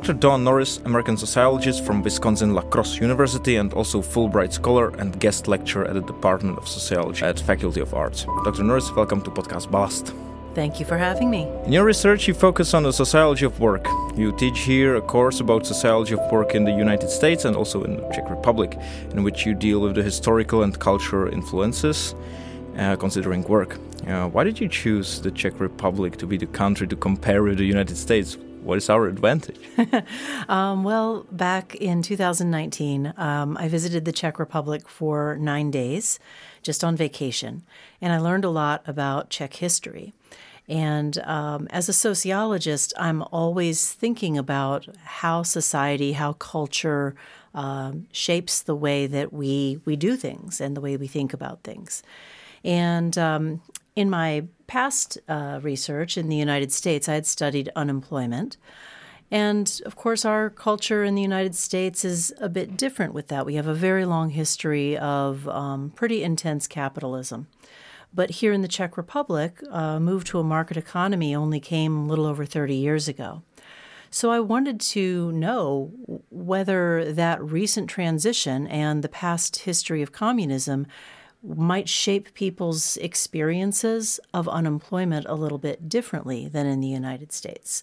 Dr. Dawn Norris, American sociologist from Wisconsin La Crosse University and also Fulbright Scholar and guest lecturer at the Department of Sociology at Faculty of Arts. Dr. Norris, welcome to Podcast Ballast. Thank you for having me. In your research, you focus on the sociology of work. You teach here a course about sociology of work in the United States and also in the Czech Republic, in which you deal with the historical and cultural influences uh, considering work. Uh, why did you choose the Czech Republic to be the country to compare with the United States? What is our advantage? um, well, back in 2019, um, I visited the Czech Republic for nine days, just on vacation, and I learned a lot about Czech history. And um, as a sociologist, I'm always thinking about how society, how culture um, shapes the way that we, we do things and the way we think about things. And um, in my past uh, research in the United States, I had studied unemployment. And of course, our culture in the United States is a bit different with that. We have a very long history of um, pretty intense capitalism. But here in the Czech Republic, uh, move to a market economy only came a little over 30 years ago. So I wanted to know whether that recent transition and the past history of communism might shape people's experiences of unemployment a little bit differently than in the United States.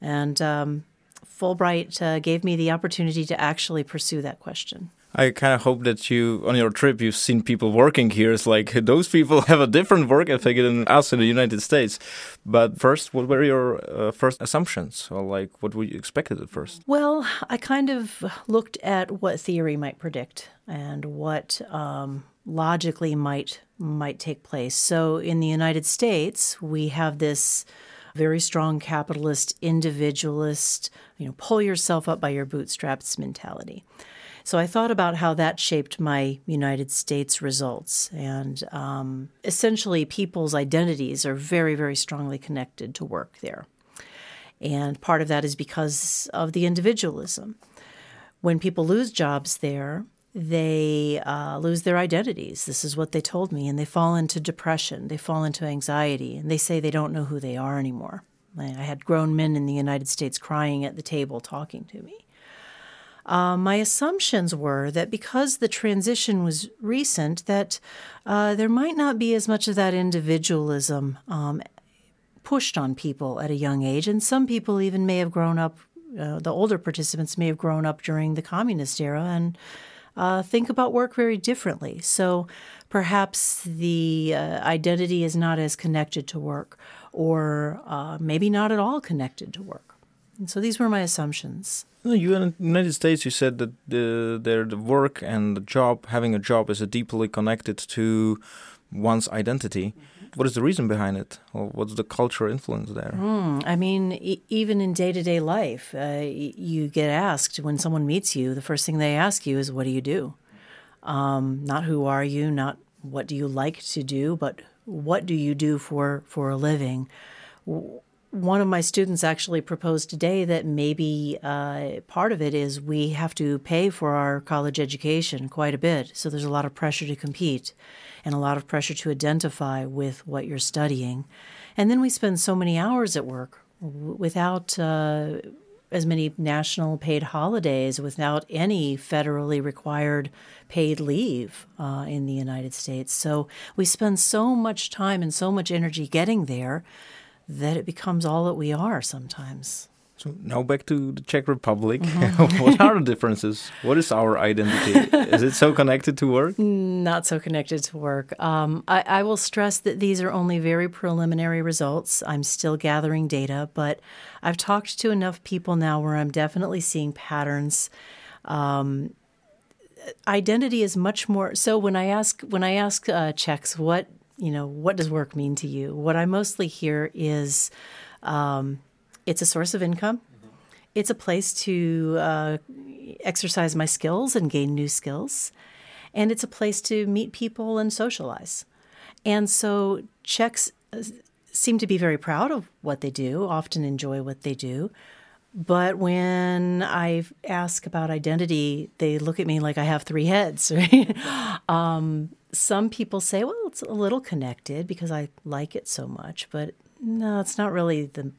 And um, Fulbright uh, gave me the opportunity to actually pursue that question. I kind of hope that you, on your trip, you've seen people working here. It's like those people have a different work ethic than us in the United States. But first, what were your uh, first assumptions? Or like, what were you expected at first? Well, I kind of looked at what theory might predict and what um, logically might might take place. So, in the United States, we have this very strong capitalist, individualist, you know, pull yourself up by your bootstraps mentality. So I thought about how that shaped my United States results. And um, essentially, people's identities are very, very strongly connected to work there. And part of that is because of the individualism. When people lose jobs there, they uh, lose their identities. This is what they told me. And they fall into depression, they fall into anxiety, and they say they don't know who they are anymore. I had grown men in the United States crying at the table talking to me. Uh, my assumptions were that because the transition was recent, that uh, there might not be as much of that individualism um, pushed on people at a young age, and some people even may have grown up. Uh, the older participants may have grown up during the communist era and uh, think about work very differently. So perhaps the uh, identity is not as connected to work, or uh, maybe not at all connected to work. And so these were my assumptions. In the United States, you said that the the work and the job, having a job, is deeply connected to one's identity. Mm -hmm. What is the reason behind it, or what's the cultural influence there? Mm, I mean, e even in day to day life, uh, you get asked when someone meets you, the first thing they ask you is, "What do you do?" Um, not who are you, not what do you like to do, but what do you do for for a living? One of my students actually proposed today that maybe uh, part of it is we have to pay for our college education quite a bit. So there's a lot of pressure to compete and a lot of pressure to identify with what you're studying. And then we spend so many hours at work without uh, as many national paid holidays, without any federally required paid leave uh, in the United States. So we spend so much time and so much energy getting there that it becomes all that we are sometimes. So now back to the Czech Republic. Mm-hmm. what are the differences? What is our identity? is it so connected to work? Not so connected to work. Um, I, I, will stress that these are only very preliminary results. I'm still gathering data, but I've talked to enough people now where I'm definitely seeing patterns. Um, identity is much more. So when I ask when I ask uh, Czechs what you know, what does work mean to you? What I mostly hear is um, it's a source of income. Mm-hmm. It's a place to uh, exercise my skills and gain new skills. And it's a place to meet people and socialize. And so Czechs uh, seem to be very proud of what they do, often enjoy what they do. But when I ask about identity, they look at me like I have three heads. Right? um, some people say, well, it's a little connected because I like it so much, but no, it's not really the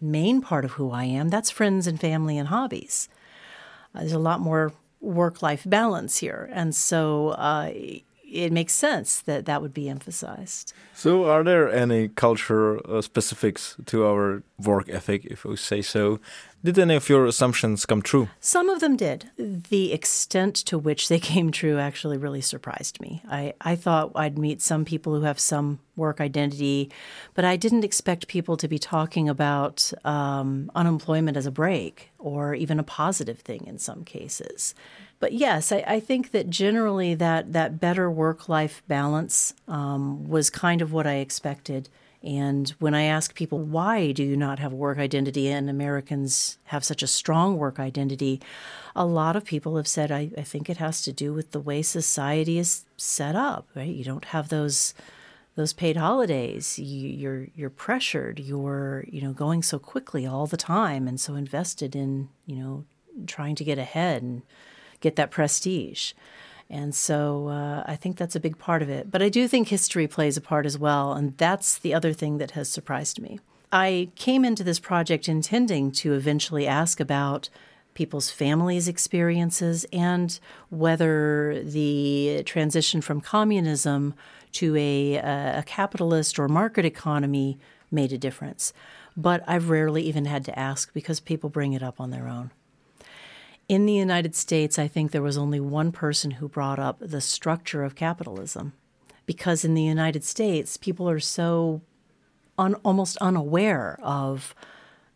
main part of who I am. That's friends and family and hobbies. Uh, there's a lot more work life balance here. And so uh, it makes sense that that would be emphasized. So, are there any culture uh, specifics to our work ethic, if we say so? Did any of your assumptions come true? Some of them did. The extent to which they came true actually really surprised me. I, I thought I'd meet some people who have some work identity, but I didn't expect people to be talking about um, unemployment as a break or even a positive thing in some cases. But yes, I, I think that generally that, that better work life balance um, was kind of what I expected. And when I ask people, why do you not have a work identity and Americans have such a strong work identity, a lot of people have said, I, I think it has to do with the way society is set up, right? You don't have those those paid holidays you, you're you're pressured you're you know going so quickly all the time and so invested in you know trying to get ahead and get that prestige and so uh, I think that's a big part of it. But I do think history plays a part as well. And that's the other thing that has surprised me. I came into this project intending to eventually ask about people's families' experiences and whether the transition from communism to a, a capitalist or market economy made a difference. But I've rarely even had to ask because people bring it up on their own. In the United States, I think there was only one person who brought up the structure of capitalism. Because in the United States, people are so un- almost unaware of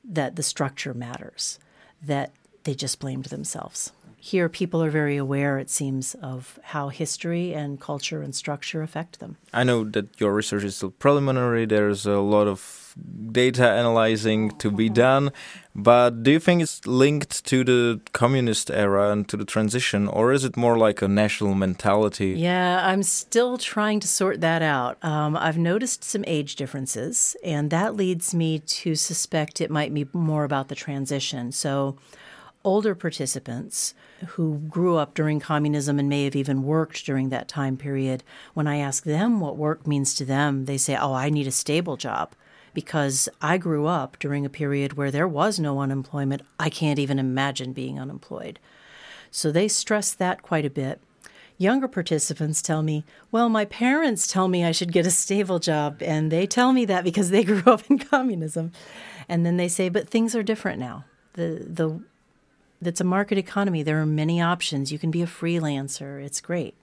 that the structure matters, that they just blamed themselves. Here, people are very aware, it seems, of how history and culture and structure affect them. I know that your research is still preliminary. There's a lot of data analyzing to be done. But do you think it's linked to the communist era and to the transition, or is it more like a national mentality? Yeah, I'm still trying to sort that out. Um, I've noticed some age differences, and that leads me to suspect it might be more about the transition. So, older participants who grew up during communism and may have even worked during that time period, when I ask them what work means to them, they say, Oh, I need a stable job because I grew up during a period where there was no unemployment. I can't even imagine being unemployed. So they stress that quite a bit. Younger participants tell me, well, my parents tell me I should get a stable job, and they tell me that because they grew up in communism. And then they say, but things are different now. The, the, it's a market economy. There are many options. You can be a freelancer. It's great.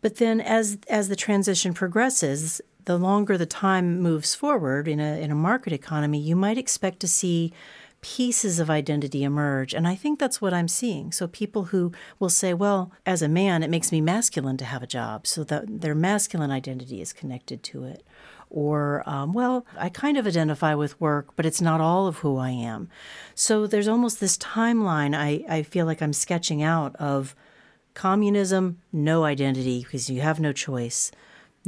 But then as as the transition progresses, the longer the time moves forward in a, in a market economy, you might expect to see pieces of identity emerge. And I think that's what I'm seeing. So people who will say, well, as a man, it makes me masculine to have a job. So that their masculine identity is connected to it. Or, um, well, I kind of identify with work, but it's not all of who I am. So there's almost this timeline I, I feel like I'm sketching out of communism, no identity because you have no choice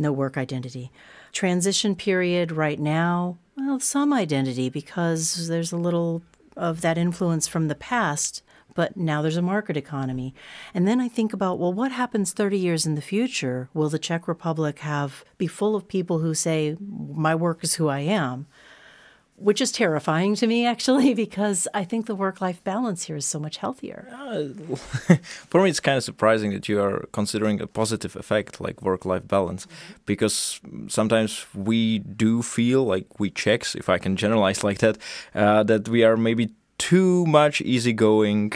no work identity. Transition period right now, well, some identity because there's a little of that influence from the past, but now there's a market economy. And then I think about, well, what happens 30 years in the future? Will the Czech Republic have be full of people who say my work is who I am? Which is terrifying to me actually because I think the work life balance here is so much healthier. Uh, for me, it's kind of surprising that you are considering a positive effect like work life balance mm-hmm. because sometimes we do feel like we Czechs, if I can generalize like that, uh, that we are maybe too much easygoing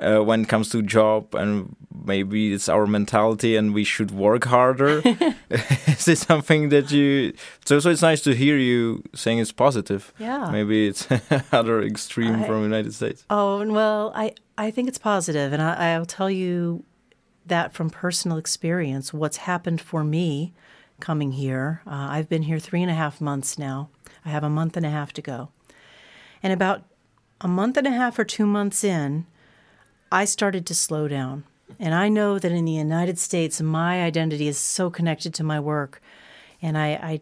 uh, when it comes to job and maybe it's our mentality and we should work harder. Is it something that you so so it's nice to hear you saying it's positive. Yeah. Maybe it's other extreme I, from united states. Oh well i i think it's positive and I, i'll tell you that from personal experience what's happened for me coming here uh, i've been here three and a half months now. I have a month and a half to go. And about a month and a half or two months in, I started to slow down. And I know that in the United States, my identity is so connected to my work. And I, I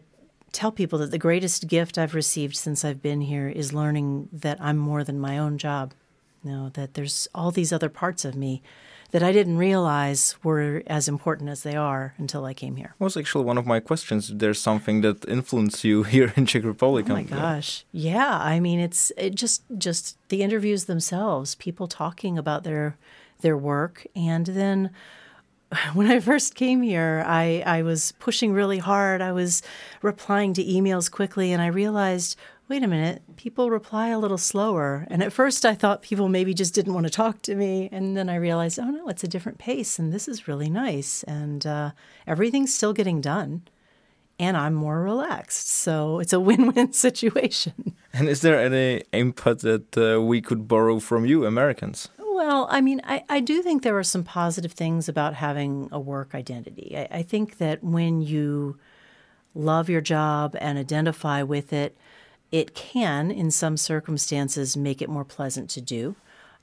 tell people that the greatest gift I've received since I've been here is learning that I'm more than my own job. You know, that there's all these other parts of me that I didn't realize were as important as they are until I came here. was actually one of my questions. There's something that influenced you here in Czech Republic. Oh my gosh. Yeah, I mean it's it just just the interviews themselves, people talking about their their work and then when I first came here, I, I was pushing really hard. I was replying to emails quickly, and I realized wait a minute, people reply a little slower. And at first I thought people maybe just didn't want to talk to me. And then I realized, oh no, it's a different pace and this is really nice. And uh, everything's still getting done. And I'm more relaxed. So it's a win win situation. And is there any input that uh, we could borrow from you, Americans? Well, I mean, I, I do think there are some positive things about having a work identity. I, I think that when you love your job and identify with it, it can, in some circumstances, make it more pleasant to do.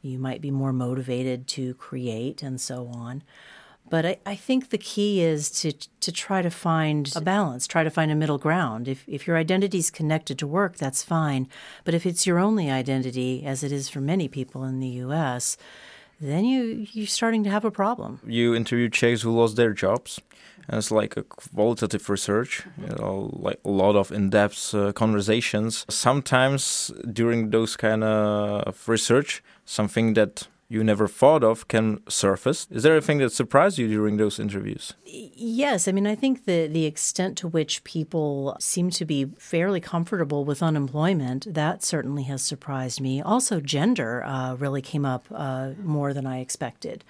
You might be more motivated to create and so on. But I, I, think the key is to to try to find a balance, try to find a middle ground. If if your identity is connected to work, that's fine. But if it's your only identity, as it is for many people in the U.S., then you you're starting to have a problem. You interviewed Czechs who lost their jobs. And it's like a qualitative research, you know, like a lot of in-depth uh, conversations. Sometimes during those kind of research, something that you never thought of can surface. Is there anything that surprised you during those interviews? Yes. I mean, I think the, the extent to which people seem to be fairly comfortable with unemployment, that certainly has surprised me. Also, gender uh, really came up uh, more than I expected.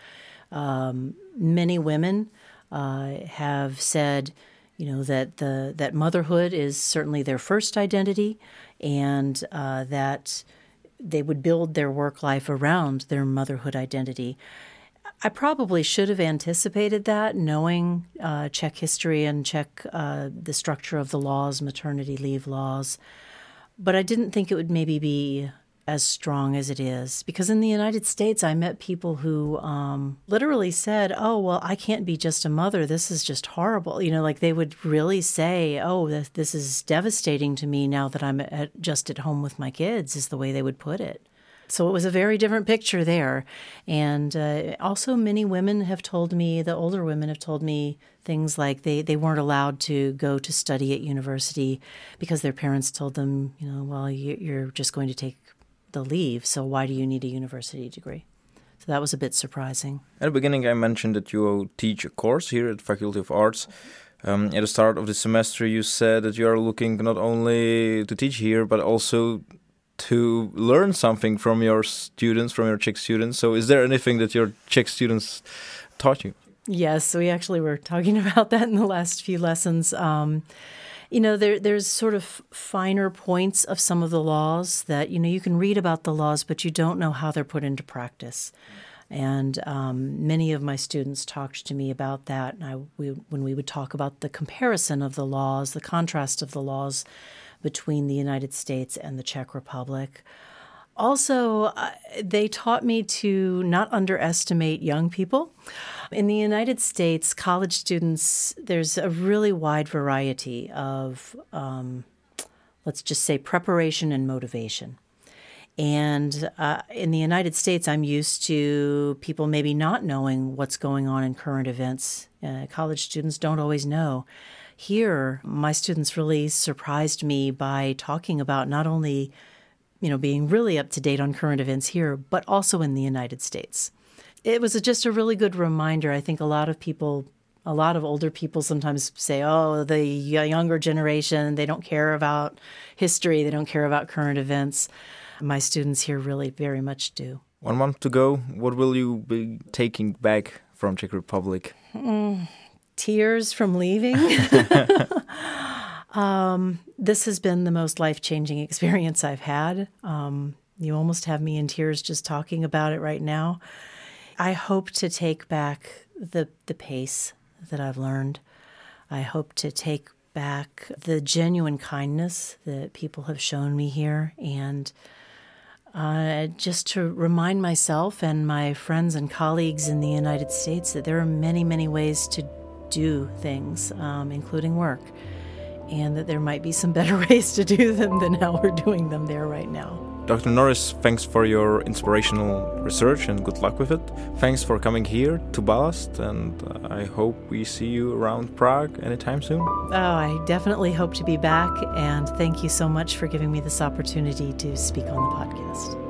Um, many women uh, have said, you know, that the that motherhood is certainly their first identity, and uh, that they would build their work life around their motherhood identity. I probably should have anticipated that, knowing uh, Czech history and Czech uh, the structure of the laws, maternity leave laws. But I didn't think it would maybe be as strong as it is. Because in the United States, I met people who um, literally said, Oh, well, I can't be just a mother. This is just horrible. You know, like they would really say, Oh, this, this is devastating to me now that I'm at, just at home with my kids, is the way they would put it. So it was a very different picture there. And uh, also, many women have told me, the older women have told me things like they, they weren't allowed to go to study at university because their parents told them, you know, well, you're just going to take the leave, so why do you need a university degree? So that was a bit surprising. At the beginning, I mentioned that you teach a course here at Faculty of Arts. Um, at the start of the semester, you said that you are looking not only to teach here, but also to learn something from your students, from your Czech students. So, is there anything that your Czech students taught you? Yes, we actually were talking about that in the last few lessons. Um, you know, there, there's sort of finer points of some of the laws that, you know, you can read about the laws, but you don't know how they're put into practice. And um, many of my students talked to me about that. And I, we, when we would talk about the comparison of the laws, the contrast of the laws between the United States and the Czech Republic, also, uh, they taught me to not underestimate young people. In the United States, college students, there's a really wide variety of, um, let's just say, preparation and motivation. And uh, in the United States, I'm used to people maybe not knowing what's going on in current events. Uh, college students don't always know. Here, my students really surprised me by talking about not only you know, being really up to date on current events here, but also in the United States. It was just a really good reminder. I think a lot of people, a lot of older people sometimes say, oh, the younger generation, they don't care about history, they don't care about current events. My students here really very much do. One month to go. What will you be taking back from Czech Republic? Mm, tears from leaving. Um, this has been the most life changing experience I've had. Um, you almost have me in tears just talking about it right now. I hope to take back the the pace that I've learned. I hope to take back the genuine kindness that people have shown me here and uh, just to remind myself and my friends and colleagues in the United States that there are many, many ways to do things, um, including work and that there might be some better ways to do them than how we're doing them there right now. Dr. Norris, thanks for your inspirational research and good luck with it. Thanks for coming here to Ballast, and uh, I hope we see you around Prague anytime soon. Oh, I definitely hope to be back, and thank you so much for giving me this opportunity to speak on the podcast.